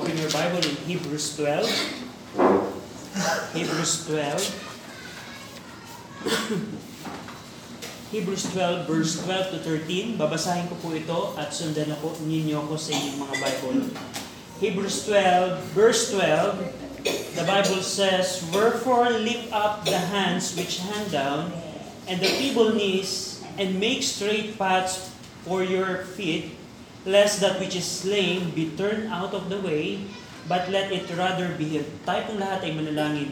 Open your Bible in Hebrews 12. Hebrews 12. Hebrews 12 verse 12 to 13. Babasahin ko po ito at sundan ako ninyo ako sa inyong mga Bible. Hebrews 12 verse 12. The Bible says, Wherefore lift up the hands which hang down, and the feeble knees, and make straight paths for your feet, lest that which is slain be turned out of the way, but let it rather be healed. Tayo pong lahat ay manalangin.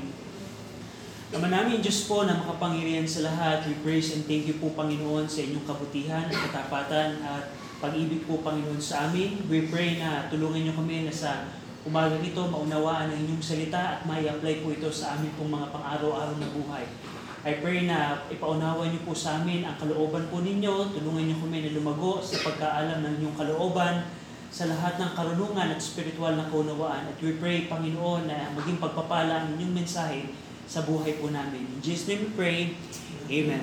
Naman namin Diyos po na makapangyarihan sa lahat, we praise and thank you po Panginoon sa inyong kabutihan, katapatan at pag-ibig po Panginoon sa amin. We pray na tulungan niyo kami na sa umaga nito maunawaan ang inyong salita at may apply po ito sa amin pong mga pang-araw-araw na buhay. I pray na ipaunawa niyo po sa amin ang kalooban po ninyo, tulungan niyo kami na lumago sa pagkaalam ng inyong kalooban, sa lahat ng karunungan at spiritual na kaunawaan. At we pray, Panginoon, na maging pagpapala ang inyong mensahe sa buhay po namin. In Jesus' name we pray. Amen.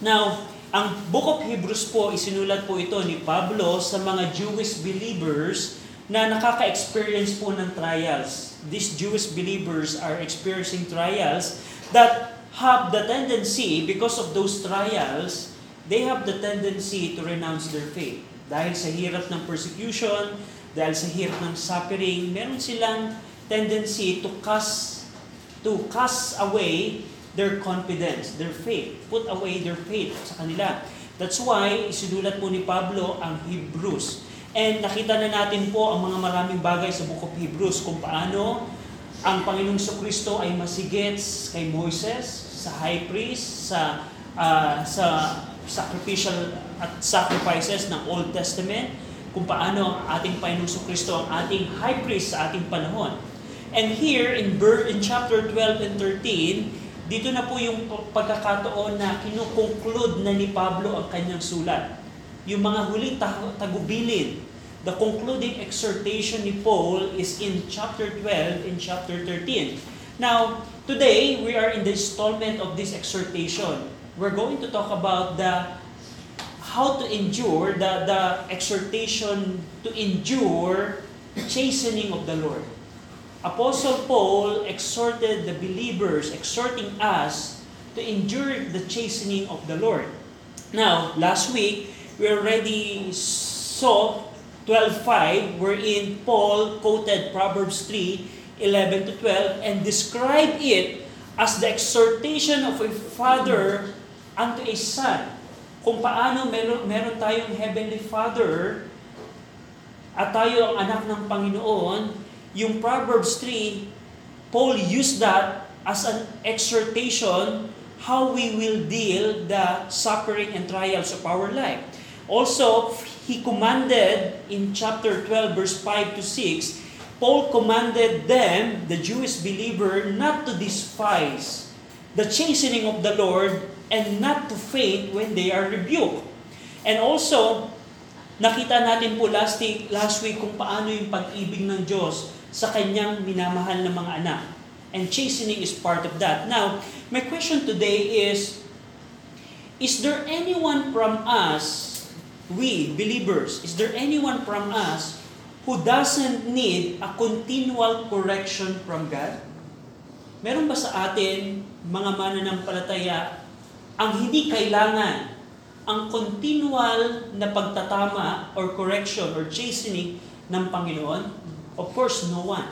Now, ang Book of Hebrews po, isinulat po ito ni Pablo sa mga Jewish believers na nakaka-experience po ng trials. These Jewish believers are experiencing trials that have the tendency, because of those trials, they have the tendency to renounce their faith. Dahil sa hirap ng persecution, dahil sa hirap ng suffering, meron silang tendency to cast to cast away their confidence, their faith, put away their faith sa kanila. That's why isinulat po ni Pablo ang Hebrews. And nakita na natin po ang mga maraming bagay sa Book of Hebrews kung paano ang Panginoong Kristo ay masigit kay Moises, sa high priest, sa uh, sa sacrificial at sacrifices ng Old Testament, kung paano ang ating Panginoong Kristo ang ating high priest sa ating panahon. And here in, in chapter 12 and 13, dito na po yung pagkakataon na kinukonclude na ni Pablo ang kanyang sulat. Yung mga huling tagubilin, the concluding exhortation ni Paul is in chapter 12 and chapter 13. Now, today, we are in the installment of this exhortation. We're going to talk about the how to endure, the, the exhortation to endure chastening of the Lord. Apostle Paul exhorted the believers, exhorting us to endure the chastening of the Lord. Now, last week, we already saw 12.5 wherein Paul quoted Proverbs 3, 11 to 12 and described it as the exhortation of a father unto a son. Kung paano meron, meron tayong heavenly father at tayo ang anak ng Panginoon, yung Proverbs 3, Paul used that as an exhortation how we will deal the suffering and trials of our life. Also, he commanded in chapter 12 verse 5 to 6, Paul commanded them, the Jewish believer, not to despise the chastening of the Lord and not to faint when they are rebuked. And also, nakita natin po last week, last week kung paano yung pag-ibig ng Diyos sa kanyang minamahal na mga anak. And chastening is part of that. Now, my question today is, is there anyone from us, we believers, is there anyone from us who doesn't need a continual correction from God? Meron ba sa atin, mga mananampalataya, ang hindi kailangan ang continual na pagtatama or correction or chastening ng Panginoon? Of course, no one.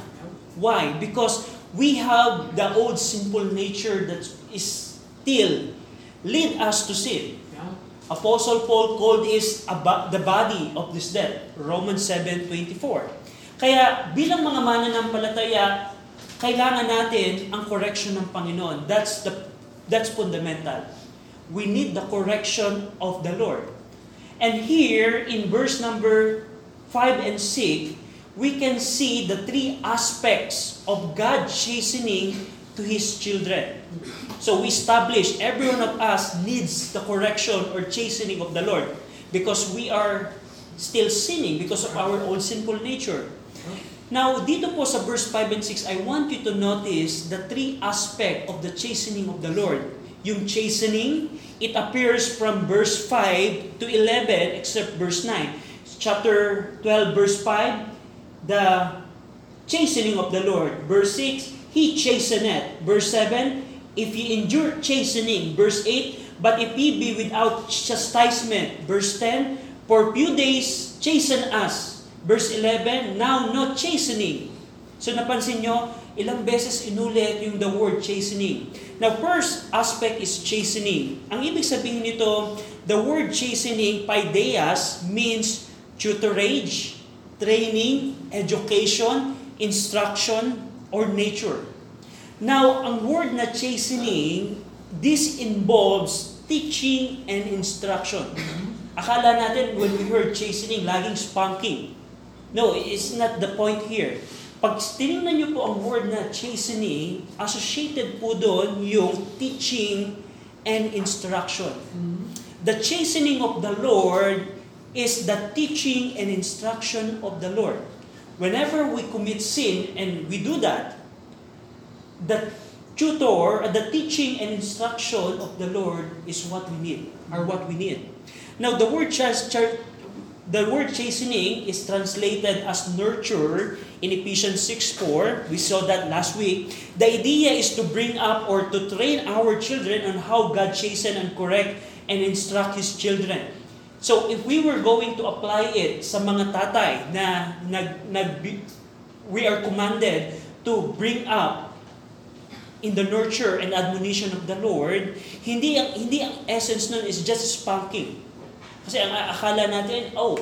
Why? Because we have the old simple nature that is still lead us to sin. Apostle Paul called is the body of this death. Romans 7.24. Kaya bilang mga mananampalataya, kailangan natin ang correction ng Panginoon. That's the that's fundamental. We need the correction of the Lord. And here in verse number 5 and 6, we can see the three aspects of God chastening to His children. So we establish every one of us needs the correction or chastening of the Lord because we are still sinning because of our old sinful nature. Now, dito po sa verse 5 and 6, I want you to notice the three aspect of the chastening of the Lord. Yung chastening, it appears from verse 5 to 11 except verse 9. Chapter 12 verse 5, the chastening of the Lord. Verse 6, He chasteneth. Verse 7, if ye endure chastening. Verse 8, but if ye be without chastisement. Verse 10, for few days chasten us. Verse 11, now not chastening. So napansin nyo, ilang beses inulit yung the word chastening. Now, first aspect is chastening. Ang ibig sabihin nito, the word chastening, paideas, means tutorage, training, education, instruction, or nature. Now, ang word na chastening, this involves teaching and instruction. Akala natin when we heard chastening, laging spanking. No, it's not the point here. Pag tinignan niyo po ang word na chastening, associated po doon yung teaching and instruction. The chastening of the Lord is the teaching and instruction of the Lord. Whenever we commit sin, and we do that, the tutor, the teaching and instruction of the Lord is what we need, are what we need. Now, the word chas- char- the word chastening is translated as nurture in Ephesians 6:4. We saw that last week. The idea is to bring up or to train our children on how God chasten and correct and instruct His children. So if we were going to apply it sa mga tatay na nag, nag we are commanded to bring up in the nurture and admonition of the Lord, hindi ang hindi ang essence nun is just spanking. Kasi ang akala natin, oh,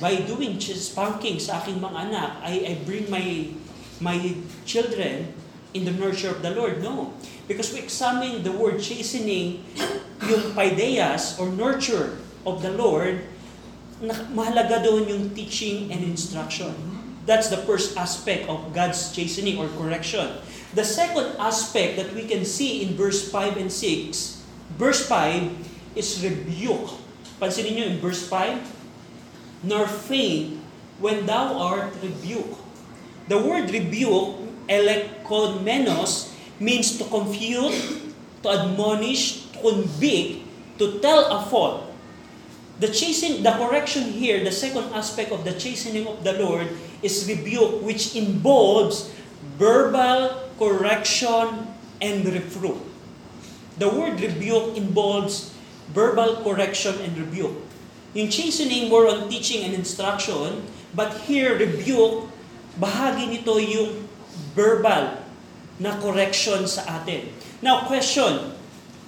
by doing spanking sa aking mga anak, I, I bring my my children in the nurture of the Lord. No. Because we examine the word chastening, yung paideas or nurture of the Lord, na- mahalaga doon yung teaching and instruction. That's the first aspect of God's chastening or correction. The second aspect that we can see in verse 5 and 6, verse 5 is rebuke. Pansinin nyo in verse 5, nor faint when thou art rebuked. The word rebuke, elekomenos, means to confute, to admonish, to convict, to tell a fault. The chasten, the correction here, the second aspect of the chastening of the Lord is rebuke, which involves verbal correction and reproof. The word rebuke involves verbal correction and rebuke. Yung chastening more on teaching and instruction, but here rebuke, bahagi nito yung verbal na correction sa atin. Now question,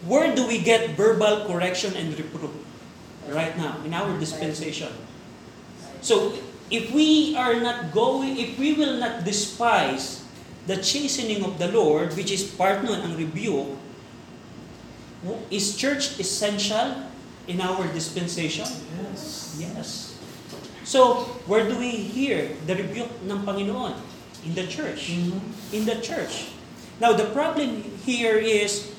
where do we get verbal correction and reproof? Right now, in our dispensation. So, if we are not going, if we will not despise the chastening of the Lord, which is part nun ang rebuke, is church essential in our dispensation? Yes. Yes. So, where do we hear the rebuke ng Panginoon? In the church. In the church. Now, the problem here is,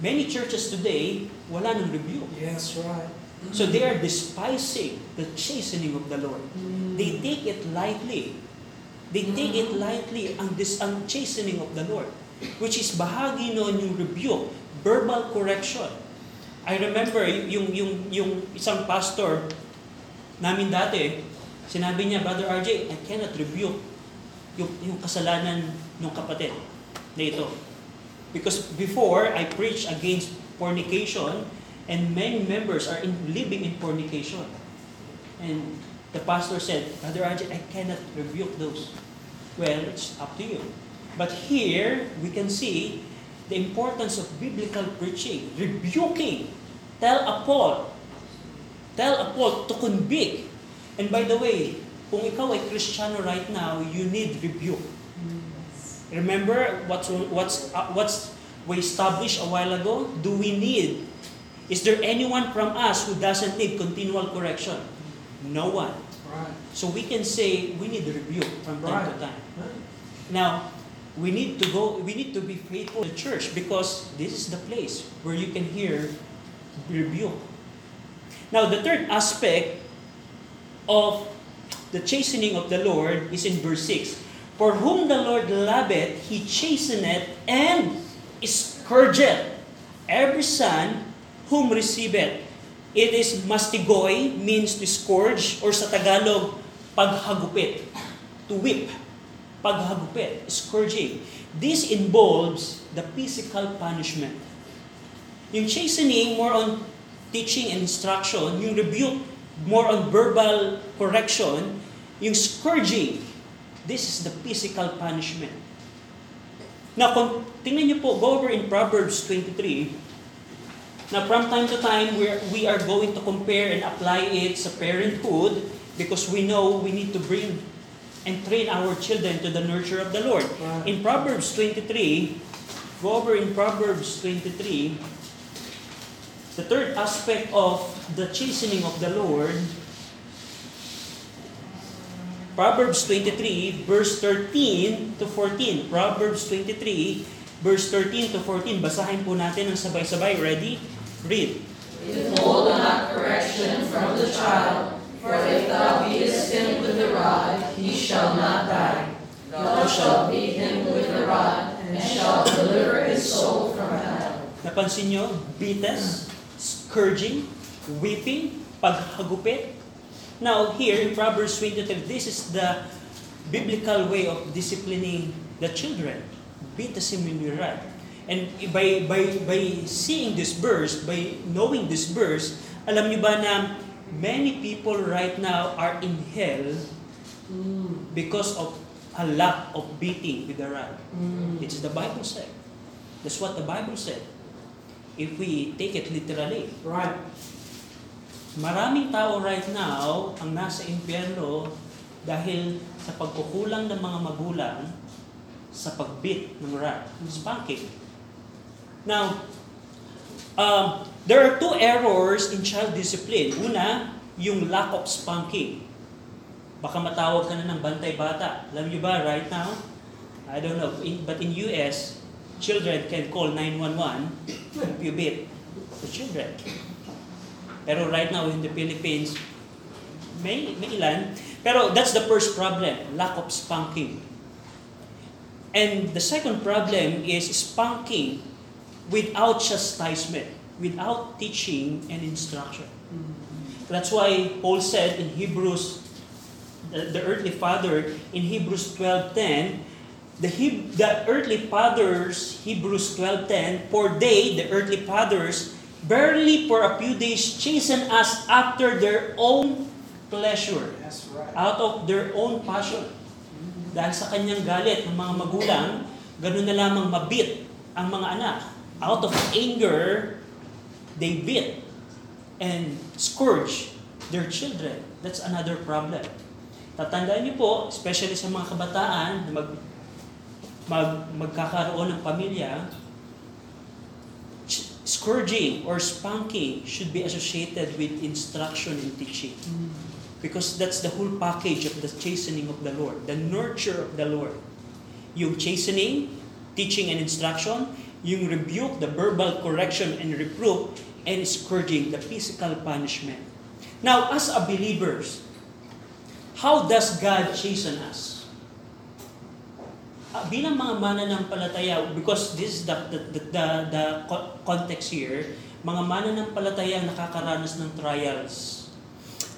many churches today, wala ng rebuke. Yes, right. So they are despising the chastening of the Lord. They take it lightly. They take it lightly ang, dis, ang chastening of the Lord, which is bahagi noon yung rebuke, verbal correction. I remember yung, yung, yung isang pastor namin dati, sinabi niya, Brother RJ, I cannot rebuke yung, yung kasalanan ng kapatid na ito. Because before, I preached against fornication, and many members are in, living in fornication. And the pastor said, Brother RJ, I cannot rebuke those. Well, it's up to you. But here, we can see the importance of biblical preaching, rebuking, tell a Paul, tell a Paul to convict. And by the way, kung ikaw ay Kristiyano right now, you need rebuke. Remember what's what's uh, what's we established a while ago? Do we need? Is there anyone from us who doesn't need continual correction? No one. Right. So we can say we need rebuke from time to Right. time. Now, we need to go, we need to be faithful to the church because this is the place where you can hear rebuke. Now, the third aspect of the chastening of the Lord is in verse 6. For whom the Lord loveth, he chasteneth and scourgeth every son whom receiveth. It is mastigoy, means to scourge, or sa Tagalog, paghagupit, to whip. paghagupit, scourging. This involves the physical punishment. Yung chastening, more on teaching and instruction. Yung rebuke, more on verbal correction. Yung scourging, this is the physical punishment. Now, kung tingnan niyo po, go over in Proverbs 23, na from time to time, we're, we are going to compare and apply it sa parenthood because we know we need to bring and train our children to the nurture of the Lord. In Proverbs 23, go over in Proverbs 23, the third aspect of the chastening of the Lord, Proverbs 23, verse 13 to 14. Proverbs 23, verse 13 to 14. Basahin po natin ng sabay-sabay. Ready? Read. Withhold not correction from the child, for if thou beatest him with the rod, he shall not die. Thou shalt beat him with the rod, and shalt deliver his soul from hell. Napansin nyo? Bites, scourging, whipping, paghagupit. Now, here in Proverbs 23, this is the biblical way of disciplining the children. Beat the similar rod. And by, by, by seeing this verse, by knowing this verse, alam niyo ba na many people right now are in hell because of a lack of beating with the rod. It's the Bible said. That's what the Bible said. If we take it literally. Right. Maraming tao right now ang nasa impyerno dahil sa pagkukulang ng mga magulang sa pagbit ng rod, spanking. Now, um, there are two errors in child discipline. Una, yung lack of spanking. Baka matawag ka na ng bantay bata. Alam niyo ba, right now, I don't know, in, but in US, children can call 911 if you beat the children. Pero right now in the Philippines, may, may ilan. Pero that's the first problem, lack of spanking. And the second problem is spanking without chastisement, without teaching and instruction. That's why Paul said in Hebrews, the, the earthly father, in Hebrews 12.10, the, Heb- the earthly fathers, Hebrews 12.10, for they, the earthly fathers, barely for a few days chasten us after their own pleasure, That's right. out of their own passion. Dahil sa kanyang galit ng mga magulang, ganun na lamang mabit ang mga anak. Out of anger, they beat and scourge their children. That's another problem. Tatandaan niyo po, especially sa mga kabataan na mag, mag, magkakaroon ng pamilya, scourging or spanking should be associated with instruction and teaching. Because that's the whole package of the chastening of the Lord, the nurture of the Lord. Yung chastening, teaching and instruction, yung rebuke, the verbal correction and reproof, and scourging, the physical punishment. Now, as a believers, how does God chasten us? Ah, bilang mga mananampalataya, because this is the, the, the, the, the co- context here, mga mananampalataya ang nakakaranas ng trials.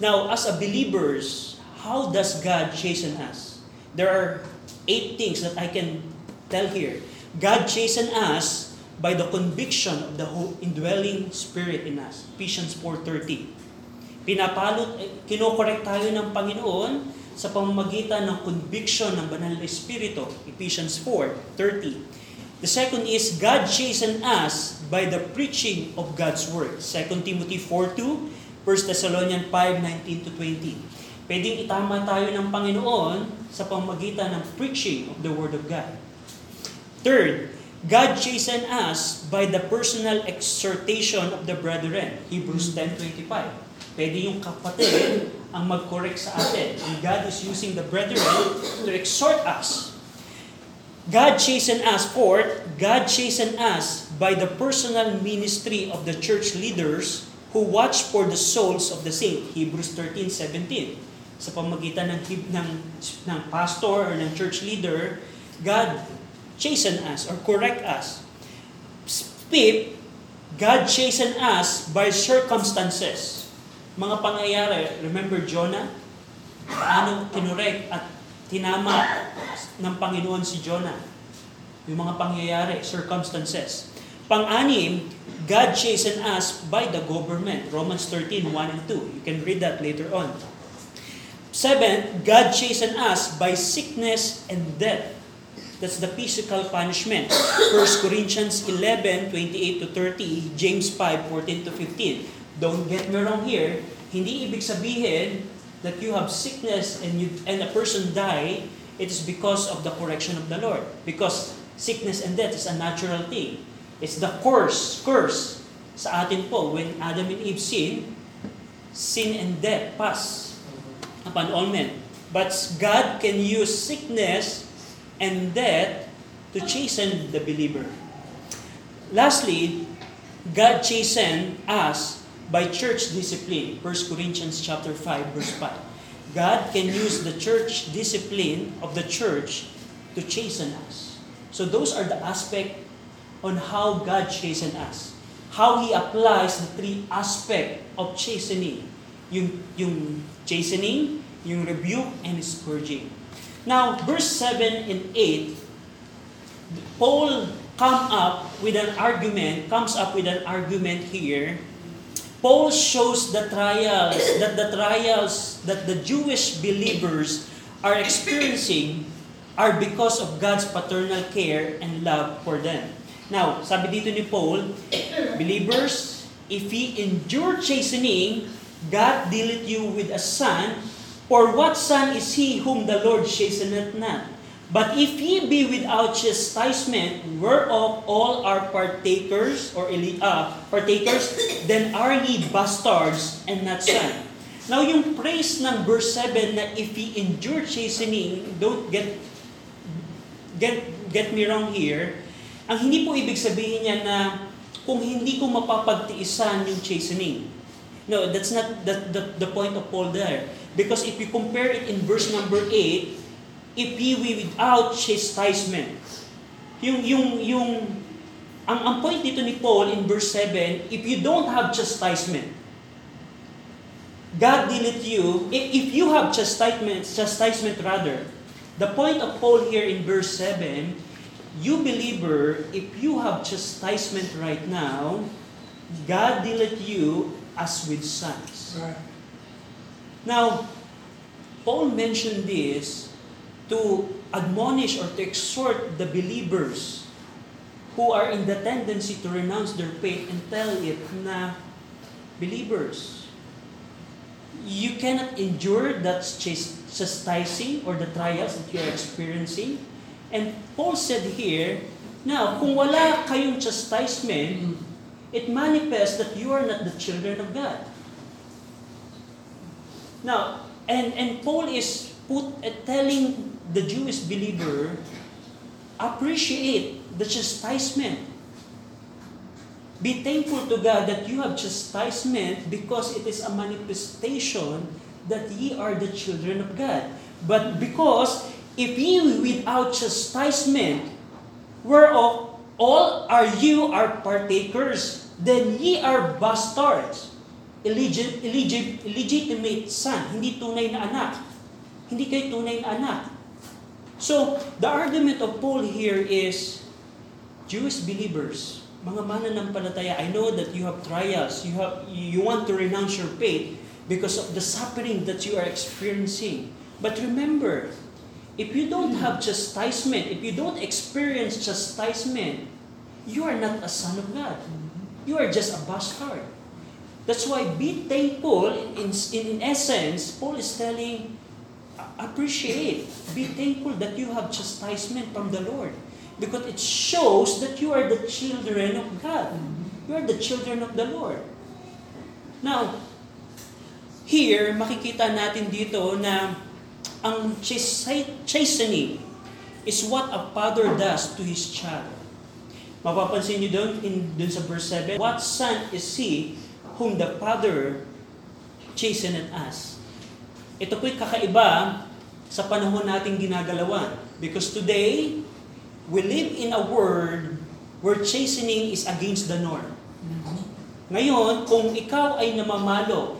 Now, as a believers, how does God chasten us? There are eight things that I can tell here. God chasten us by the conviction of the indwelling spirit in us. Ephesians 4.30. Pinapalot, eh, kinokorek tayo ng Panginoon sa pamamagitan ng conviction ng banal na Espiritu. Ephesians 4.30. The second is, God chasten us by the preaching of God's Word. 2 Timothy 4.2, 1 Thessalonians 5.19 to 20. Pwedeng itama tayo ng Panginoon sa pamamagitan ng preaching of the Word of God. Third, God chasten us by the personal exhortation of the brethren. Hebrews 10.25. Pwede yung kapatid ang mag-correct sa atin. And God is using the brethren to exhort us. God chasten us. Fourth, God chasten us by the personal ministry of the church leaders who watch for the souls of the saint. Hebrews 13:17. Sa pamagitan ng, ng, ng pastor or ng church leader, God chasten us or correct us. Fifth, God chasten us by circumstances. Mga pangyayari, remember Jonah? Paano kinorek at tinama ng Panginoon si Jonah. Yung mga pangyayari, circumstances. Pang-anim, God chastened us by the government. Romans 13, 1 and 2. You can read that later on. Seventh, God chastened us by sickness and death. That's the physical punishment. 1 Corinthians 11, 28 to 30, James 5, 14 to 15. Don't get me wrong here. Hindi ibig sabihin that you have sickness and you and a person die, it is because of the correction of the Lord. Because sickness and death is a natural thing. It's the curse, curse sa atin po when Adam and Eve sin, sin and death pass upon all men. But God can use sickness and death to chasten the believer. Lastly, God chastened us by church discipline. 1 Corinthians chapter 5 verse 5. God can use the church discipline of the church to chasten us. So those are the aspect on how God chasten us. How He applies the three aspect of chastening. Yung, yung chastening, yung rebuke, and scourging. Now, verse 7 and 8, Paul come up with an argument, comes up with an argument here. Paul shows the trials, that the trials that the Jewish believers are experiencing are because of God's paternal care and love for them. Now, sabi dito ni Paul, believers, if ye endure chastening, God dealeth you with a son, for what son is he whom the Lord chasteneth not? But if ye be without chastisement, whereof all are partakers or uh, partakers, then are ye bastards and not son. Now yung praise ng verse 7 na if ye endure chastening, don't get get get me wrong here. Ang hindi po ibig sabihin niya na kung hindi ko mapapagtiisan yung chastening. No, that's not the, the, the point of Paul there. Because if you compare it in verse number 8, if ye be without chastisement. Yung, yung, yung, ang, ang point dito ni Paul in verse 7, if you don't have chastisement, God dealeth you, if, if you have chastisement, chastisement rather, the point of Paul here in verse 7, you believer, if you have chastisement right now, God dealeth you as with sons. Now, Paul mentioned this to admonish or to exhort the believers who are in the tendency to renounce their faith and tell it na believers, you cannot endure that chas- chastising or the trials that you are experiencing. And Paul said here, now, kung wala kayong chastisement, it manifests that you are not the children of God. Now, and, and Paul is put, uh, telling the Jewish believer, appreciate the chastisement. Be thankful to God that you have chastisement because it is a manifestation that ye are the children of God. But because if ye without chastisement, whereof all are you are partakers, then ye are bastards, illegit, illegit, illegitimate son, hindi tunay na anak. Hindi kayo tunay na anak. So, the argument of Paul here is, Jewish believers, mga mananampalataya, I know that you have trials, you have you want to renounce your faith because of the suffering that you are experiencing. But remember, if you don't have chastisement, if you don't experience chastisement, you are not a son of God. You are just a bastard. That's why be thankful. In, in, in essence, Paul is telling, appreciate, be thankful that you have chastisement from the Lord. Because it shows that you are the children of God. You are the children of the Lord. Now, here, makikita natin dito na ang chastening is what a father does to his child. Mapapansin niyo doon, in, doon sa verse 7, What son is he whom the father chasteneth us? Ito po'y kakaiba sa panahon nating ginagalawan. Because today, we live in a world where chastening is against the norm. Ngayon, kung ikaw ay namamalo,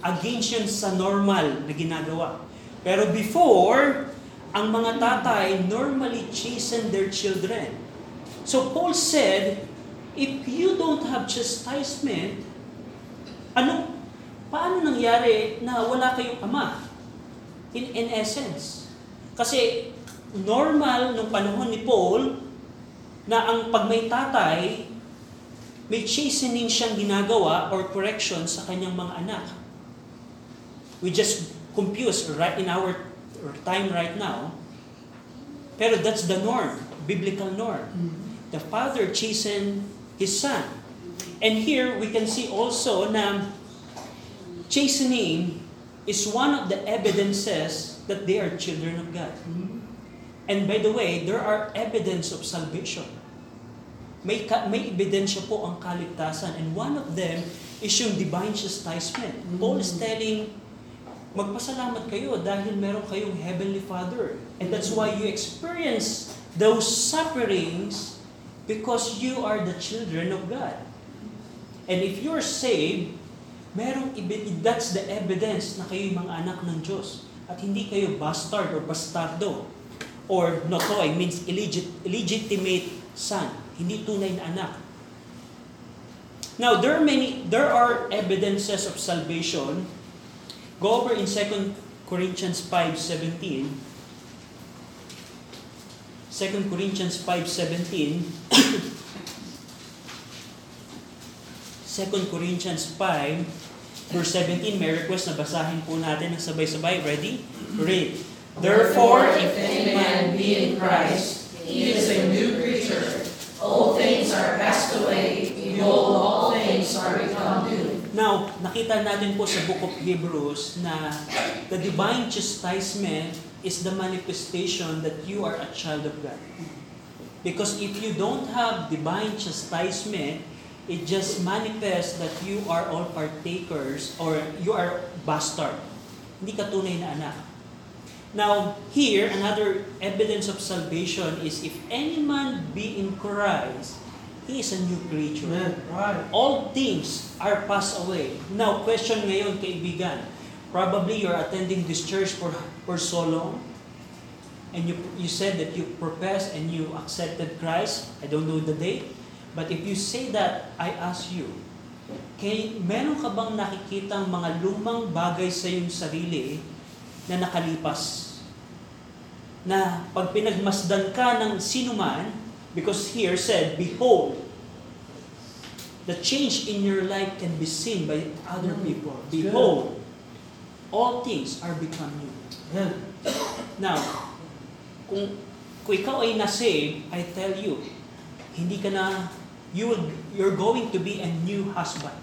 against yun sa normal na ginagawa. Pero before, ang mga tatay normally chasten their children. So Paul said, if you don't have chastisement, ano, paano nangyari na wala kayong ama? In, in essence. Kasi normal nung panahon ni Paul na ang pag may tatay, may chastening siyang ginagawa or correction sa kanyang mga anak. We just confuse right in our time right now. Pero that's the norm, biblical norm. Mm. The father chasten his son. And here we can see also na chastening is one of the evidences that they are children of God. Mm-hmm. And by the way, there are evidence of salvation. May, ka, may ebidensya po ang kaligtasan. And one of them is yung divine chastisement. Mm. Paul is telling, magpasalamat kayo dahil meron kayong Heavenly Father. And that's why you experience those sufferings because you are the children of God. And if you're saved, merong that's the evidence na kayo mga anak ng Diyos. At hindi kayo bastard or bastardo. Or notoy means illegit, illegitimate son. Hindi tunay na anak. Now, there are many, there are evidences of salvation. Go over in 2 Corinthians 5.17. 2 Corinthians 5.17. 2 Corinthians 5, verse 17, may request na basahin po natin ng sabay-sabay. Ready? Read. Therefore, if any man be in Christ, he is a new creature. Old things are passed away, behold, all things are become new. Now, nakita natin po sa book of Hebrews na the divine chastisement is the manifestation that you are a child of God. Because if you don't have divine chastisement, it just manifests that you are all partakers or you are bastard. Hindi ka tunay na anak. Now, here, another evidence of salvation is if any man be in Christ, he is a new creature. Right. All things are passed away. Now, question ngayon, kaibigan. Probably you're attending this church for, for so long, and you, you said that you professed and you accepted Christ. I don't know the date. But if you say that, I ask you, kay, meron ka bang nakikitang mga lumang bagay sa iyong sarili na nakalipas? Na pag pinagmasdan ka ng sinuman, because here said, Behold, the change in your life can be seen by other Mm, people. Behold, all things are become new. Now, kung, kung ikaw ay na-save, I tell you, hindi ka na, you will, you're going to be a new husband.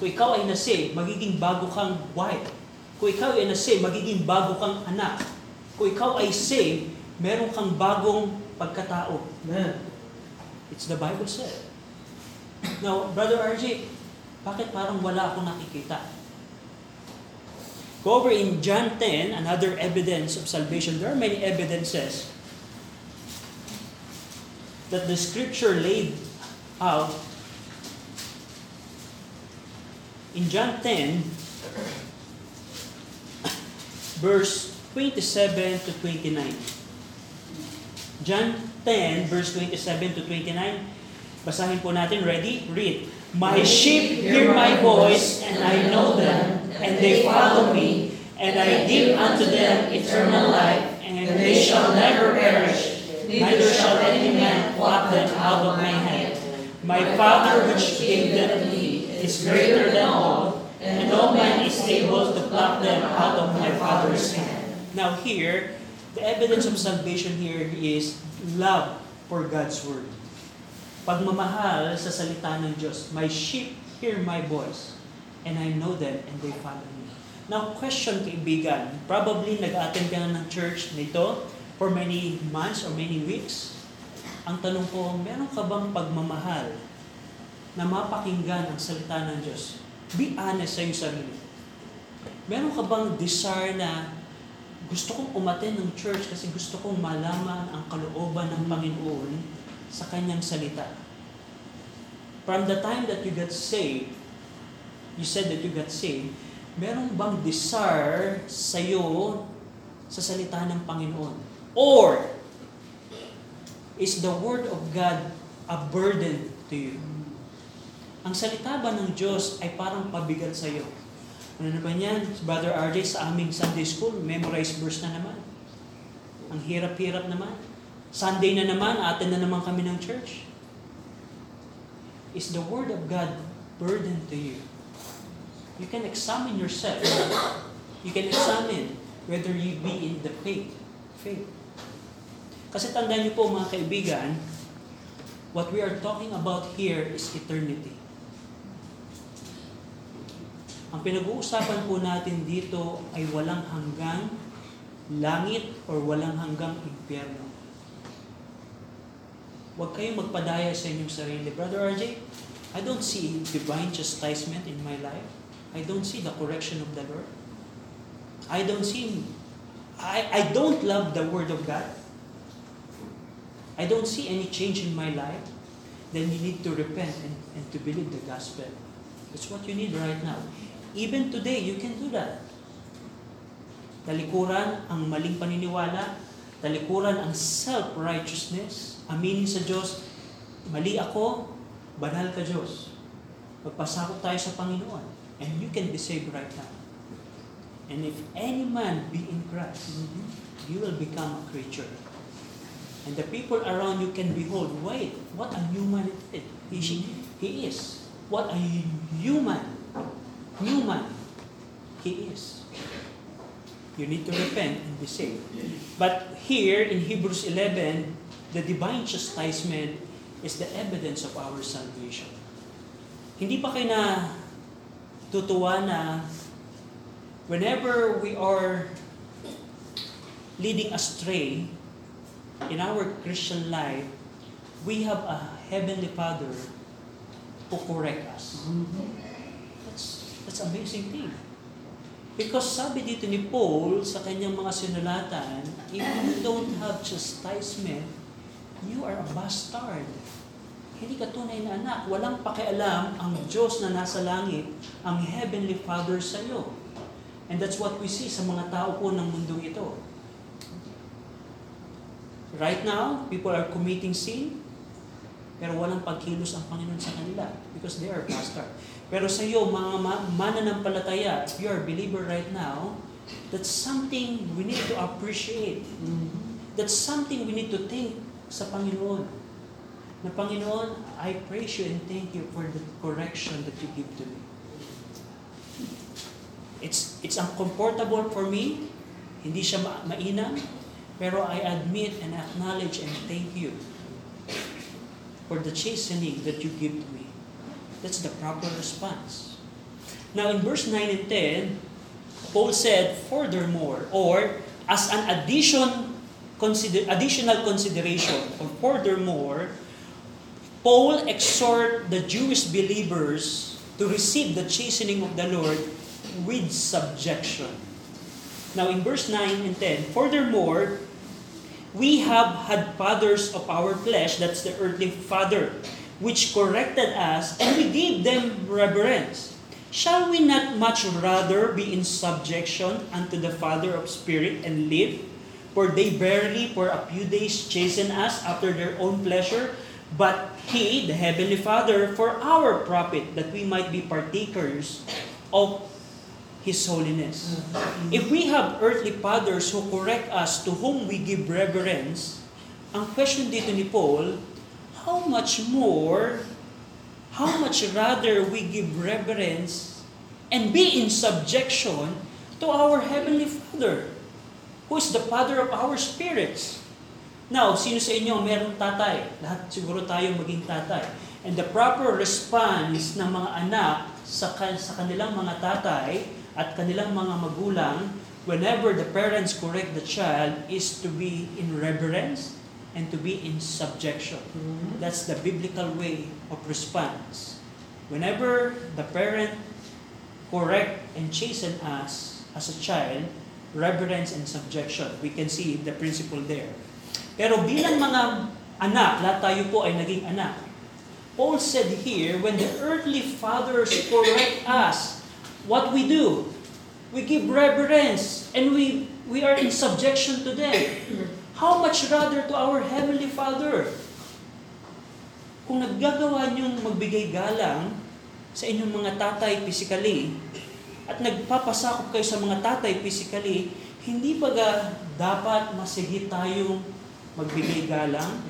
Kung ikaw ay na-save, magiging bago kang wife. Kung ikaw ay na-save, magiging bago kang anak. Kung ikaw ay saved, meron kang bagong pagkatao. It's the Bible said. Now, Brother RJ, bakit parang wala akong nakikita? Go over in John 10, another evidence of salvation. There are many evidences that the scripture laid out. In John 10, verse 27 to 29. John 10, verse 27 to 29. Basahin po natin. Ready? Read. My sheep hear my voice, and I know them, and they follow me, and I give unto them eternal life, and they shall never perish, neither shall any man pluck them out of my hand. My Father which gave them to me is greater than all, and no man is able to pluck them out of my Father's hand. Now here, the evidence of salvation here is love for God's Word. Pagmamahal sa salita ng Diyos. My sheep hear my voice, and I know them, and they follow me. Now, question kaibigan, probably nag-attend ka na ng church nito for many months or many weeks. Ang tanong ko, meron ka bang pagmamahal na mapakinggan ang salita ng Diyos? Be honest sa iyong sarili. Meron ka bang desire na gusto kong umaten ng church kasi gusto kong malaman ang kalooban ng Panginoon sa kanyang salita. From the time that you got saved, you said that you got saved, meron bang desire sa iyo sa salita ng Panginoon? Or is the Word of God a burden to you? Ang salita ba ng Diyos ay parang pabigat sa iyo? Ano na ba? Brother RJ, sa aming Sunday School, memorize verse na naman. Ang hirap-hirap naman. Sunday na naman, atin na naman kami ng church. Is the Word of God burden to you? You can examine yourself. You can examine whether you be in the faith. Faith. Kasi tandaan niyo po mga kaibigan, what we are talking about here is eternity. Ang pinag-uusapan po natin dito ay walang hanggang langit or walang hanggang impyerno. Huwag kayong magpadaya sa inyong sarili. Brother RJ, I don't see divine chastisement in my life. I don't see the correction of the Lord. I don't see I, I don't love the Word of God. I don't see any change in my life. Then you need to repent and, and to believe the gospel. That's what you need right now. Even today, you can do that. Talikuran ang maling paniniwala, talikuran ang self-righteousness, aminin sa Diyos, mali ako, banal ka Diyos. Magpasakop tayo sa Panginoon. And you can be saved right now. And if any man be in Christ, you will become a creature. And the people around you can behold, wait, what a human it is. He, he is. What a human, human he is. You need to repent and be saved. But here in Hebrews 11, the divine chastisement is the evidence of our salvation. Hindi pa kayo na tutuwa na whenever we are leading astray in our Christian life, we have a Heavenly Father who correct us. That's, that's amazing thing. Because sabi dito ni Paul sa kanyang mga sinulatan, if you don't have chastisement, you are a bastard. Hindi ka tunay na anak. Walang pakialam ang Diyos na nasa langit, ang Heavenly Father sa iyo. And that's what we see sa mga tao po ng mundong ito. Right now, people are committing sin, pero walang pagkilos ang Panginoon sa kanila because they are bastard. Pero sa iyo, mga ma- mananampalataya, if you are a believer right now, that's something we need to appreciate. That's something we need to thank sa Panginoon. Na Panginoon, I praise you and thank you for the correction that you give to me. It's it's uncomfortable for me. Hindi siya ma- mainam. Pero I admit and acknowledge and thank you for the chastening that you give to me. That's the proper response. Now in verse 9 and 10, Paul said, furthermore, or as an addition, consider, additional consideration, or furthermore, Paul exhort the Jewish believers to receive the chastening of the Lord with subjection. Now in verse 9 and 10, furthermore, we have had fathers of our flesh, that's the earthly father, which corrected us, and we gave them reverence. Shall we not much rather be in subjection unto the Father of spirit and live? For they barely for a few days chasten us after their own pleasure, but He, the Heavenly Father, for our profit, that we might be partakers of His holiness. If we have earthly fathers who correct us, to whom we give reverence, ang question dito ni Paul, how much more, how much rather we give reverence and be in subjection to our Heavenly Father, who is the Father of our spirits. Now, sino sa inyo merong tatay? Lahat siguro tayo maging tatay. And the proper response ng mga anak sa, sa kanilang mga tatay at kanilang mga magulang whenever the parents correct the child is to be in reverence and to be in subjection. That's the biblical way of response. Whenever the parent correct and chasten us as a child, reverence and subjection. We can see the principle there. Pero bilang mga anak, lahat tayo po ay naging anak. Paul said here, when the earthly fathers correct us, what we do? We give reverence and we we are in subjection to them. How much rather to our Heavenly Father? Kung naggagawa niyong magbigay galang sa inyong mga tatay physically, at nagpapasakop kayo sa mga tatay physically, hindi ba dapat masigit tayong magbigay galang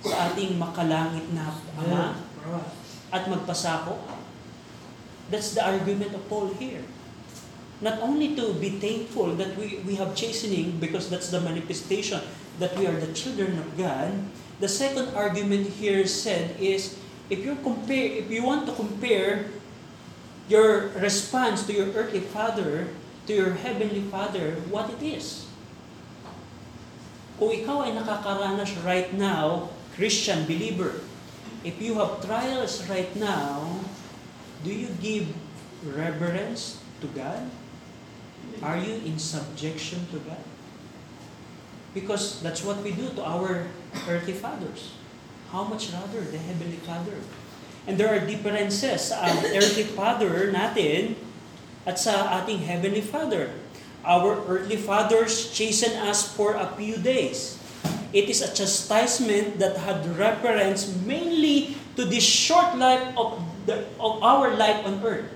sa ating makalangit na Ama at magpasakop? That's the argument of Paul here. Not only to be thankful that we, we have chastening because that's the manifestation that we are the children of God. The second argument here said is if you compare if you want to compare your response to your earthly father to your heavenly father, what it is. Kung ikaw ay nakakaranas right now, Christian believer, if you have trials right now, do you give reverence to God? Are you in subjection to God? Because that's what we do to our earthly fathers. How much rather the Heavenly Father? And there are differences sa ang earthly father natin at sa ating Heavenly Father. Our earthly fathers chasten us for a few days. It is a chastisement that had reference mainly to this short life of, the, of our life on earth.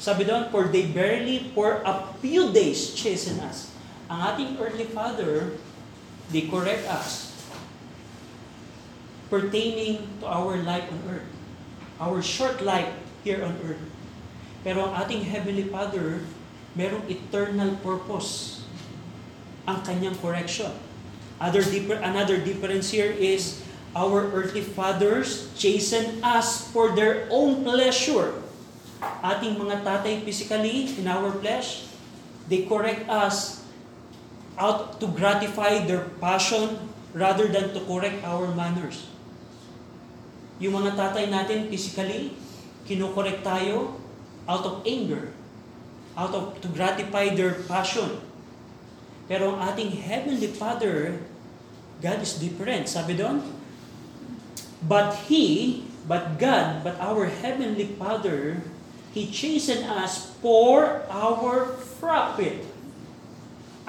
Sabi doon, for they barely for a few days chasten us. Ang ating earthly father, they correct us pertaining to our life on earth. Our short life here on earth. Pero ang ating Heavenly Father, merong eternal purpose ang kanyang correction. Other differ, another difference here is our earthly fathers chasten us for their own pleasure. Ating mga tatay physically, in our flesh, they correct us out to gratify their passion rather than to correct our manners. Yung mga tatay natin physically, kinokorek tayo out of anger, out of to gratify their passion. Pero ang ating Heavenly Father, God is different. Sabi doon, But He, but God, but our Heavenly Father, He chastened us for our profit.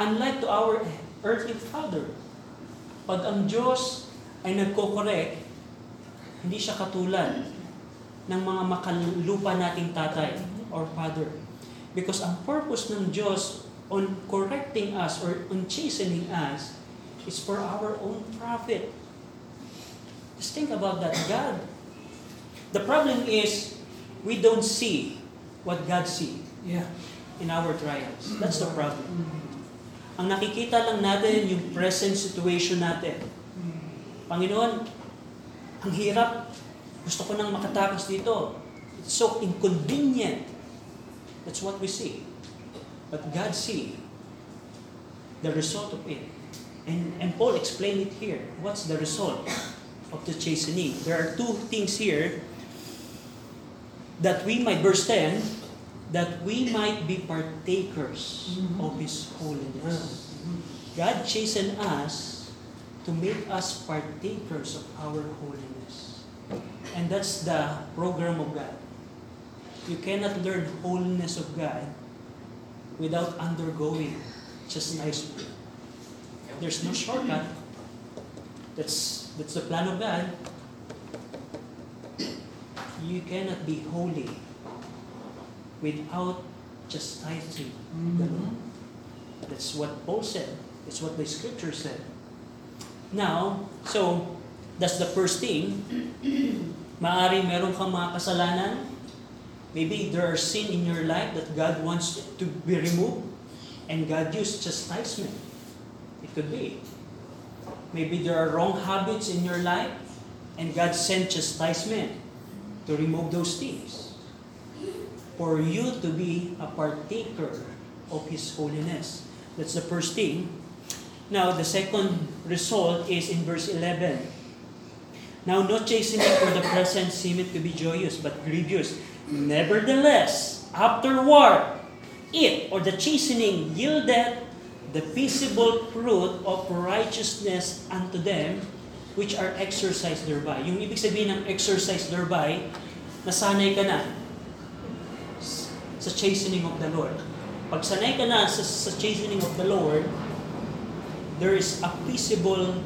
Unlike to our earthly father, pag ang Diyos ay nagko-correct, hindi siya katulad ng mga makalupa nating tatay or father. Because ang purpose ng Diyos on correcting us or on chastening us is for our own profit. Just think about that. God. The problem is we don't see what God see Yeah. in our trials. That's the problem. Ang nakikita lang natin yung present situation natin. Panginoon, ang hirap. Gusto ko nang makatakas dito. It's so inconvenient. That's what we see. But God see the result of it. And, and Paul explained it here. What's the result of the chastening? There are two things here that we might, verse 10, that we might be partakers mm-hmm. of His holiness. Ah, mm-hmm. God chastened us to make us partakers of our holiness. And that's the program of God. You cannot learn holiness of God without undergoing chastisement. There's no shortcut. That's that's the plan of God. You cannot be holy without chastising the mm-hmm. Lord. That's what Paul said. It's what the scripture said. Now, so, that's the first thing. Maari meron kang mga kasalanan. Maybe there are sin in your life that God wants to be removed. And God used chastisement. It could be. Maybe there are wrong habits in your life. And God sent chastisement to remove those things. For you to be a partaker of His holiness. That's the first thing. Now, the second result is in verse 11. Now, no chastening for the present seemeth to be joyous, but grievous. Nevertheless, afterward, it or the chastening yieldeth the peaceable fruit of righteousness unto them which are exercised thereby. Yung ibig sabihin ng exercise thereby, nasanay ka na sa chastening of the Lord. Pag sanay ka na sa, sa chastening of the Lord, there is a visible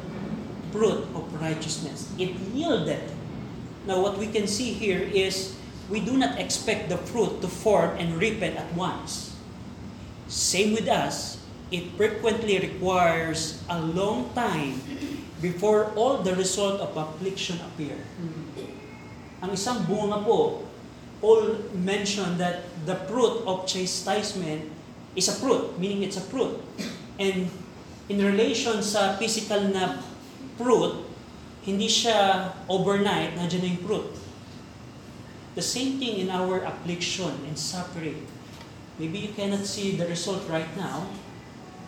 fruit of righteousness. It yielded. Now, what we can see here is we do not expect the fruit to form and ripen at once. Same with us, it frequently requires a long time before all the result of affliction appear. Ang isang bunga po, Paul mentioned that the fruit of chastisement is a fruit, meaning it's a fruit. And in relation sa physical na fruit, hindi siya overnight, nandiyan na yung fruit. The same thing in our affliction and suffering. Maybe you cannot see the result right now,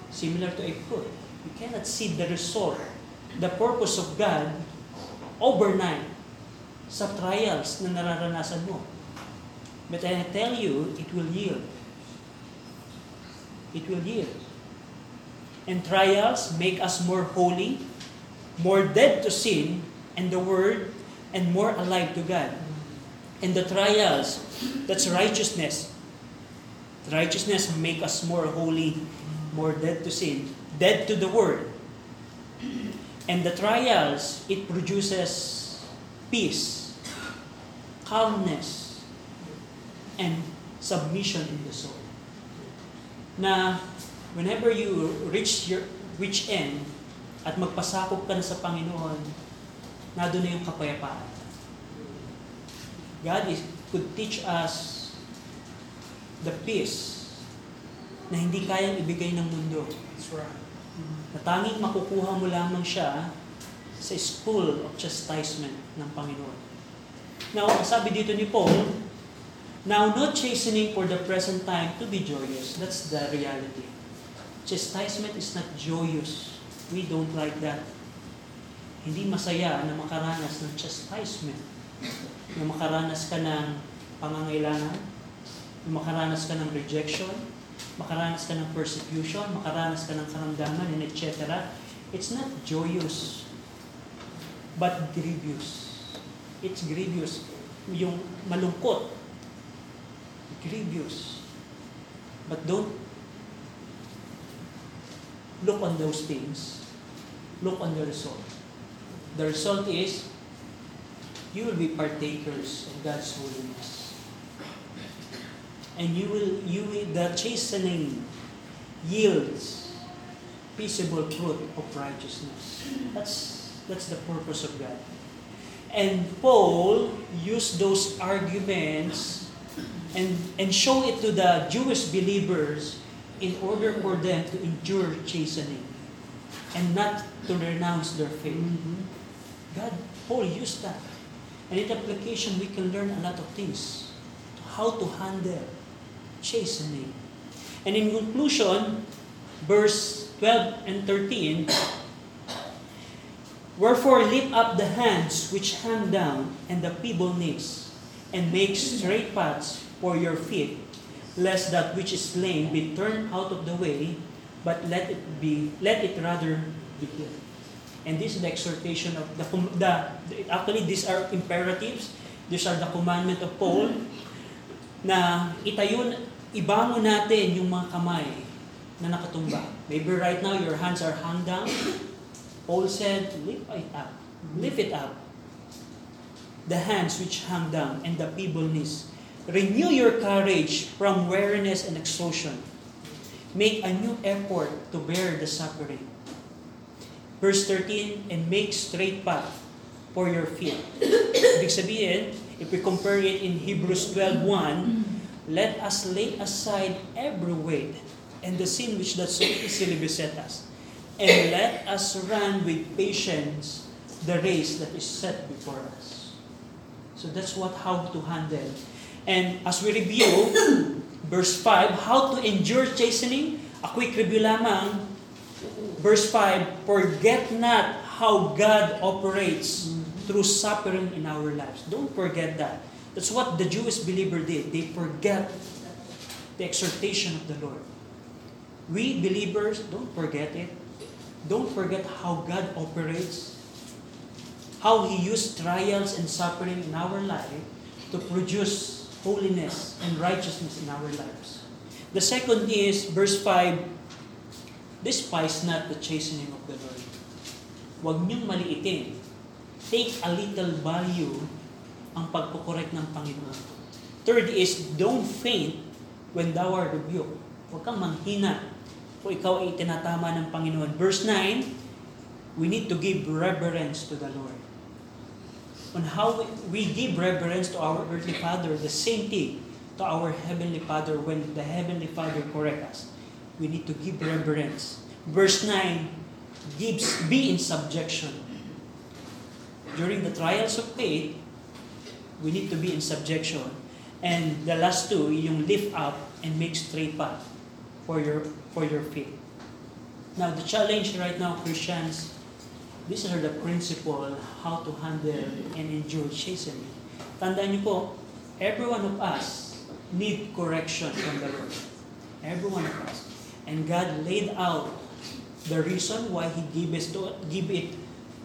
similar to a fruit. You cannot see the result, the purpose of God overnight sa trials na nararanasan mo. But I tell you, it will yield. It will yield. And trials make us more holy, more dead to sin and the word, and more alive to God. And the trials, that's righteousness. Righteousness make us more holy, more dead to sin, dead to the word. And the trials, it produces peace, calmness, and submission in the soul. Na whenever you reach your reach end at magpasakop ka na sa Panginoon, nado na yung kapayapaan. God is, could teach us the peace na hindi kayang ibigay ng mundo. That's right. Na tanging makukuha mo lamang siya sa school of chastisement ng Panginoon. Now, sabi dito ni Paul, Now, not chastening for the present time to be joyous. That's the reality. Chastisement is not joyous. We don't like that. Hindi masaya na makaranas ng chastisement. Na makaranas ka ng pangangailangan, na makaranas ka ng rejection, makaranas ka ng persecution, makaranas ka ng karamdaman, and etc. It's not joyous, but grievous. It's grievous. Yung malungkot, grievous. But don't look on those things. Look on the result. The result is you will be partakers of God's holiness. And you will you will the chastening yields peaceable fruit of righteousness. That's that's the purpose of God. And Paul used those arguments and, and show it to the Jewish believers in order for them to endure chastening and not to renounce their faith. Mm-hmm. God, Paul used that. And in application, we can learn a lot of things. How to handle chastening. And in conclusion, verse 12 and 13, Wherefore lift up the hands which hang down and the feeble knees, and make straight paths for your feet, lest that which is lame be turned out of the way, but let it be let it rather be healed. And this is the exhortation of the, the the- actually these are imperatives. These are the commandment of Paul na itayo ibangon natin yung mga kamay na nakatumba. Maybe right now your hands are hung down. Paul said, lift it up. Lift it up. The hands which hang down and the feeble knees. Renew your courage from weariness and exhaustion. Make a new effort to bear the suffering. Verse 13, and make straight path for your feet. Ibig sabihin, if we compare it in Hebrews 12.1, let us lay aside every weight and the sin which does so easily beset us. And let us run with patience the race that is set before us. So that's what how to handle. And as we review, verse 5, how to endure chastening, a quick review lamang. Verse 5, forget not how God operates through suffering in our lives. Don't forget that. That's what the Jewish believer did. They forget the exhortation of the Lord. We believers, don't forget it. Don't forget how God operates, how He used trials and suffering in our life to produce holiness and righteousness in our lives. The second is, verse 5, Despise not the chastening of the Lord. Huwag niyong maliitin. Take a little value ang pagkukorek ng Panginoon. Third is, don't faint when thou art rebuked. Huwag kang manghina kung ikaw ay tinatama ng Panginoon. Verse 9, we need to give reverence to the Lord. On how we- give reverence to our earthly Father, the same thing to our Heavenly Father when the Heavenly Father correct us. We need to give reverence. Verse 9 gives, be in subjection. During the trials of faith, we need to be in subjection. And the last two, yung lift up and make straight path for your for your faith. Now the challenge right now, Christians, these are the principle how to handle and endure chastening. Tandaan niyo po, every one of us need correction from the Lord. Every one of us. And God laid out the reason why He gave us to give it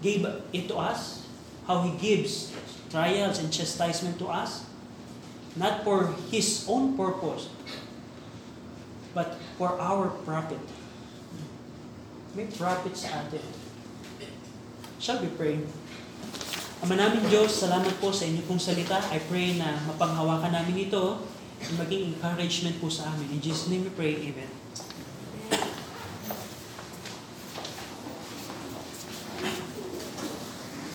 gave it to us, how He gives trials and chastisement to us, not for His own purpose, but for our profit. May profit sa atin. Shall we pray? Ama namin Diyos, salamat po sa inyo pong salita. I pray na mapanghawakan namin ito at maging encouragement po sa amin. In Jesus' name we pray, Amen.